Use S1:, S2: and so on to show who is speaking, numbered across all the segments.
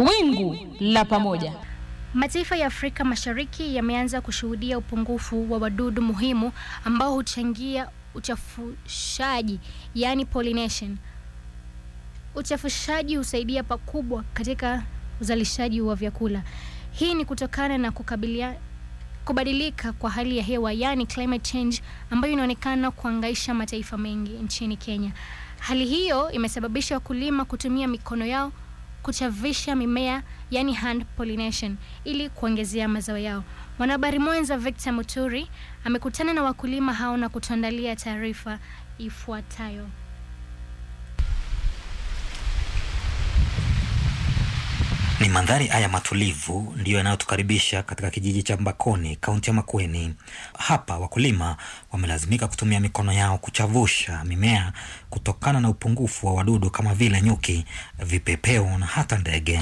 S1: Wingu la pamoja.
S2: Mataifa ya Afrika Mashariki yameanza kushuhudia upungufu wa wadudu muhimu ambao huchangia uchafushaji, yani pollination. Uchafushaji husaidia pakubwa katika uzalishaji wa vyakula. Hii ni kutokana na kukabilia kubadilika kwa hali ya hewa yani climate change ambayo inaonekana kuangaisha mataifa mengi nchini Kenya. Hali hiyo imesababisha wakulima kutumia mikono yao kuchavisha mimea yani hand pollination ili kuongezea mazao yao. Mwanahabari mwenza Victor Muturi amekutana na wakulima hao na kutuandalia taarifa ifuatayo.
S3: Ni mandhari haya matulivu ndiyo yanayotukaribisha katika kijiji cha Mbakoni, kaunti ya Makueni. Hapa wakulima wamelazimika kutumia mikono yao kuchavusha mimea kutokana na upungufu wa wadudu kama vile nyuki, vipepeo na hata ndege.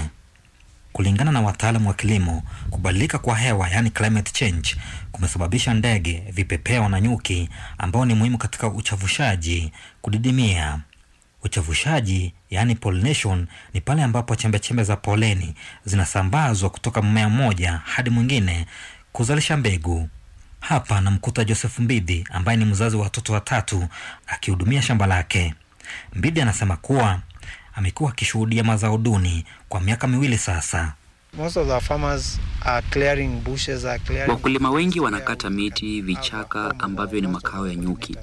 S3: Kulingana na wataalamu wa kilimo, kubadilika kwa hewa yaani climate change kumesababisha ndege, vipepeo na nyuki ambao ni muhimu katika uchavushaji kudidimia. Uchavushaji yaani pollination ni pale ambapo chembechembe za poleni zinasambazwa kutoka mmea mmoja hadi mwingine kuzalisha mbegu. Hapa namkuta Joseph Mbidi ambaye ni mzazi wa watoto watatu akihudumia shamba lake. Mbidi anasema kuwa amekuwa akishuhudia mazao duni kwa miaka miwili sasa.
S4: Most of the farmers are clearing bushes, are clearing
S5: Wakulima wengi wanakata miti, vichaka ambavyo ni makao ya nyuki.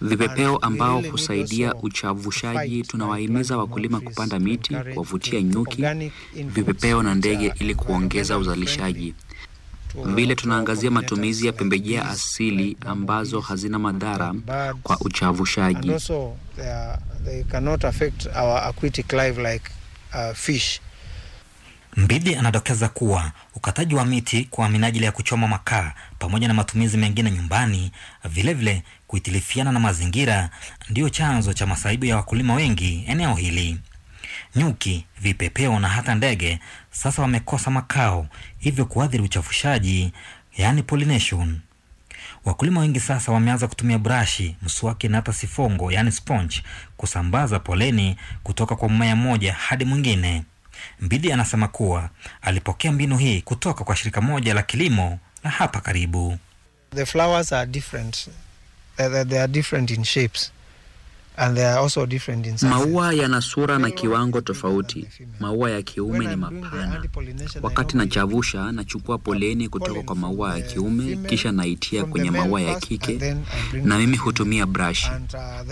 S5: Vipepeo ambao husaidia uchavushaji, tunawahimiza wakulima kupanda miti, kuwavutia nyuki, vipepeo na ndege ili kuongeza uzalishaji. Vile tunaangazia matumizi ya pembejea asili ambazo hazina madhara kwa uchavushaji.
S3: Mbidi anadokeza kuwa ukataji wa miti kwa minajili ya kuchoma makaa pamoja na matumizi mengine nyumbani, vilevile kuitilifiana na mazingira, ndiyo chanzo cha masaibu ya wakulima wengi eneo hili. Nyuki, vipepeo na hata ndege sasa wamekosa makao, hivyo kuathiri uchafushaji, yaani pollination. Wakulima wengi sasa wameanza kutumia brashi, mswaki na hata sifongo, yaani sponge, kusambaza poleni kutoka kwa mmea mmoja hadi mwingine. Mbidi anasema kuwa alipokea mbinu hii kutoka kwa shirika moja la kilimo la hapa karibu.
S4: The flowers are different. They, are different in shapes and they are also different in.
S5: Maua yana sura na kiwango tofauti. Maua ya kiume ni mapana. Wakati nachavusha, nachukua poleni kutoka kwa maua ya kiume, kisha naitia kwenye maua ya kike, na mimi hutumia brashi.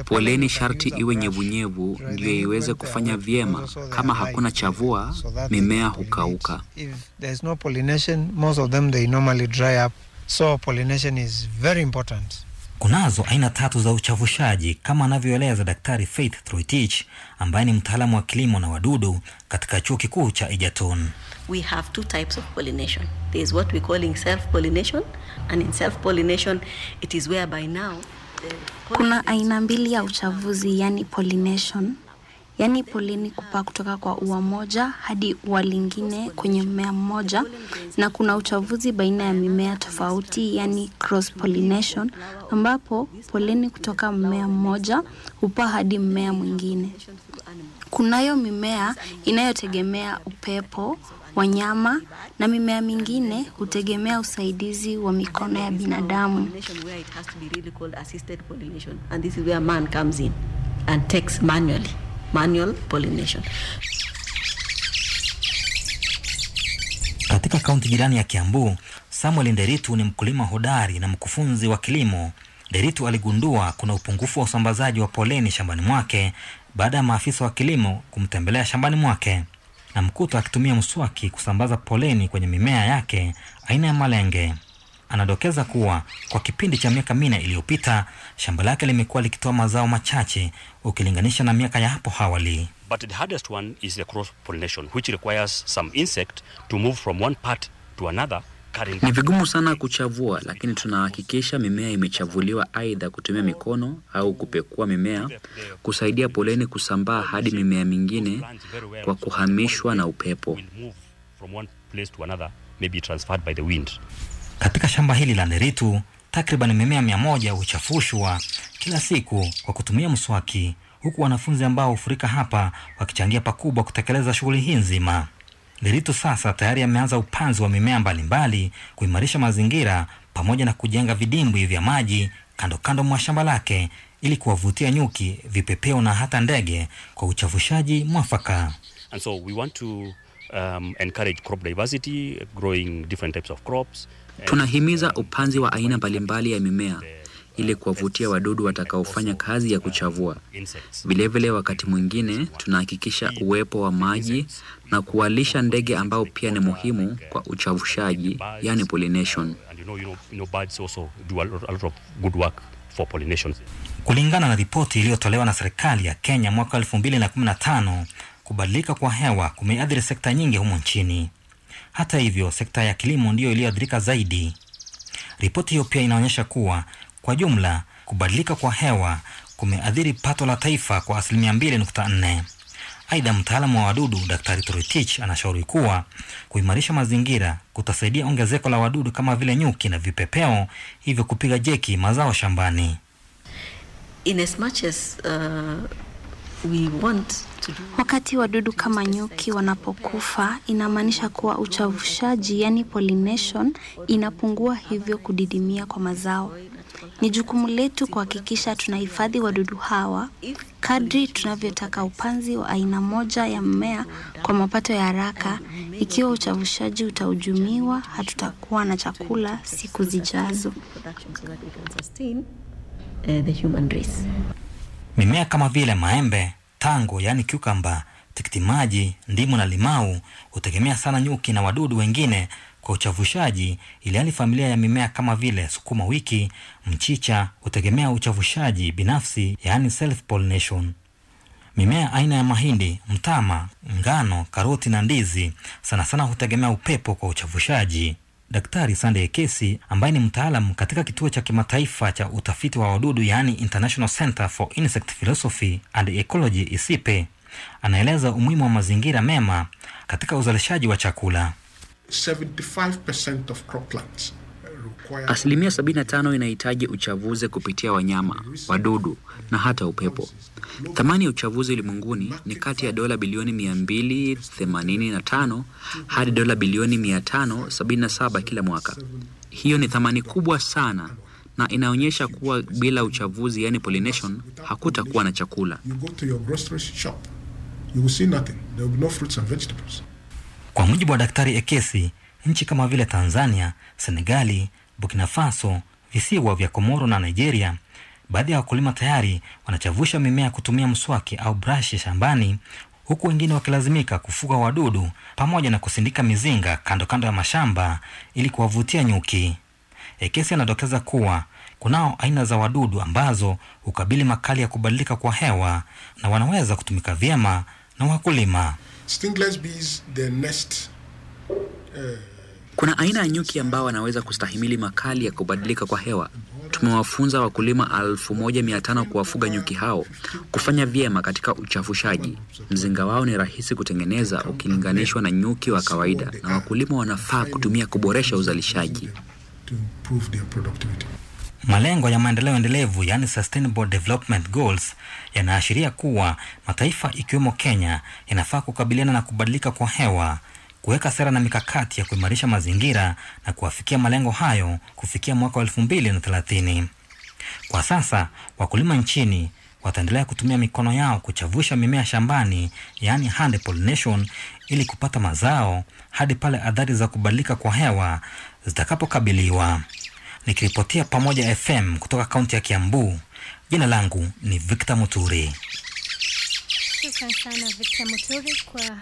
S5: Poleni sharti iwe nyevunyevu ndiyo iweze kufanya vyema. Kama hakuna chavua, mimea hukauka.
S4: If there's no pollination, most of them they normally dry up. So pollination is very important.
S3: Kunazo aina tatu za uchavushaji kama anavyoeleza Daktari Faith Troitich ambaye ni mtaalamu wa kilimo na wadudu katika chuo kikuu cha Egerton.
S6: we have two types of pollination. There is what we calling self-pollination, and in self-pollination, it is whereby now the
S7: Kuna aina mbili ya uchavuzi, yani pollination, yani poleni kupaa kutoka kwa ua moja hadi ua lingine kwenye mmea mmoja, na kuna uchavuzi baina ya mimea tofauti, yaani cross pollination, ambapo poleni kutoka mmea mmoja hupaa hadi mmea mwingine. Kunayo mimea inayotegemea upepo, wanyama na mimea mingine hutegemea usaidizi wa mikono ya binadamu.
S6: and manual pollination.
S3: Katika kaunti jirani ya Kiambu, Samuel Nderitu ni mkulima hodari na mkufunzi wa kilimo. Nderitu aligundua kuna upungufu wa usambazaji wa poleni shambani mwake baada ya maafisa wa kilimo kumtembelea shambani mwake na mkuta akitumia mswaki kusambaza poleni kwenye mimea yake aina ya malenge. Anadokeza kuwa kwa kipindi cha miaka minne iliyopita shamba lake limekuwa likitoa mazao machache ukilinganisha na miaka ya hapo awali.
S8: But the hardest one is the cross pollination, which requires some insect to move from one part to another.
S5: Ni vigumu sana kuchavua, lakini tunahakikisha mimea imechavuliwa aidha kutumia mikono au kupekua mimea, kusaidia poleni kusambaa hadi mimea mingine kwa kuhamishwa na upepo.
S3: Katika shamba hili la Nderitu takriban mimea mia moja huchafushwa kila siku kwa kutumia mswaki, huku wanafunzi ambao hufurika hapa wakichangia pakubwa kutekeleza shughuli hii nzima. Nderitu sasa tayari ameanza upanzi wa mimea mbalimbali, kuimarisha mazingira pamoja na kujenga vidimbwi vya maji kando kando mwa shamba lake ili kuwavutia nyuki, vipepeo na hata ndege kwa uchavushaji mwafaka.
S8: And so we want to um, encourage crop diversity, growing different types of crops.
S5: Tunahimiza upanzi wa aina mbalimbali ya mimea ili kuwavutia wadudu watakaofanya kazi ya kuchavua. Vilevile, wakati mwingine tunahakikisha uwepo wa maji na kuwalisha ndege ambao pia ni muhimu kwa uchavushaji, yani pollination.
S3: Kulingana na ripoti iliyotolewa na serikali ya Kenya mwaka 2015, kubadilika kwa hewa kumeathiri sekta nyingi humo nchini. Hata hivyo, sekta ya kilimo ndiyo iliyoathirika zaidi. Ripoti hiyo pia inaonyesha kuwa kwa jumla kubadilika kwa hewa kumeathiri pato la taifa kwa asilimia 2.4. Aidha, mtaalamu wa wadudu Daktari Toritich anashauri kuwa kuimarisha mazingira kutasaidia ongezeko la wadudu kama vile nyuki na vipepeo, hivyo kupiga jeki mazao shambani.
S6: In as much as uh, we want to do
S7: Wakati wadudu kama nyuki wanapokufa, inamaanisha kuwa uchavushaji, yani pollination, inapungua, hivyo kudidimia kwa mazao. Ni jukumu letu kuhakikisha tunahifadhi wadudu hawa kadri tunavyotaka upanzi wa aina moja ya mmea kwa mapato ya haraka. Ikiwa uchavushaji utahujumiwa, hatutakuwa na chakula siku zijazo.
S6: uh, the human race.
S3: Mimea kama vile maembe, tango yaani cucumber, tikiti maji, ndimu na limau hutegemea sana nyuki na wadudu wengine kwa uchavushaji, ilhali familia ya mimea kama vile sukuma wiki, mchicha hutegemea uchavushaji binafsi, yaani self pollination. Mimea aina ya mahindi, mtama, ngano, karoti na ndizi sana sana hutegemea upepo kwa uchavushaji. Daktari Sunday Kesi ambaye ni mtaalam katika kituo cha kimataifa cha utafiti wa wadudu yaani International Center for Insect Philosophy and Ecology ISIPE anaeleza umuhimu wa mazingira mema katika uzalishaji wa chakula.
S9: 75% of croplands
S5: Asilimia 75 inahitaji uchavuzi kupitia wanyama, wadudu na hata upepo. Thamani ya uchavuzi ulimwenguni ni kati ya dola bilioni 285 hadi dola bilioni 577 kila mwaka. Hiyo ni thamani kubwa sana na inaonyesha kuwa bila uchavuzi, yani pollination, hakutakuwa na chakula.
S9: you go to your grocery shop, you will see nothing. There will be no fruits and vegetables.
S3: Kwa mujibu wa Daktari Ekesi, nchi kama vile Tanzania, Senegali, Burkina Faso, visiwa vya Komoro na Nigeria, baadhi ya wakulima tayari wanachavusha mimea kutumia mswaki au brashi shambani, huku wengine wakilazimika kufuga wadudu pamoja na kusindika mizinga kando kando ya mashamba ili kuwavutia nyuki. Ekesi anadokeza kuwa kunao aina za wadudu ambazo hukabili makali ya kubadilika kwa hewa na wanaweza kutumika vyema na wakulima.
S9: Stingless bees, their nest
S5: Kuna aina ya nyuki ambao wanaweza kustahimili makali ya kubadilika kwa hewa. Tumewafunza wakulima 1500 kuwafuga nyuki hao kufanya vyema katika uchafushaji. Mzinga wao ni rahisi kutengeneza ukilinganishwa na nyuki wa kawaida, na wakulima wanafaa kutumia kuboresha uzalishaji.
S3: Malengo ya maendeleo endelevu yani Sustainable Development Goals yanaashiria kuwa mataifa ikiwemo Kenya yanafaa kukabiliana na kubadilika kwa hewa, kuweka sera na mikakati ya kuimarisha mazingira na kuwafikia malengo hayo kufikia mwaka wa elfu mbili na thelathini. Kwa sasa wakulima nchini wataendelea kutumia mikono yao kuchavusha mimea shambani, yaani hand pollination, ili kupata mazao hadi pale athari za kubadilika kwa hewa zitakapokabiliwa. Nikiripotia Pamoja FM kutoka kaunti ya Kiambu, jina langu ni Victor Muturi.
S2: Shukran sana Victor Muturi kwa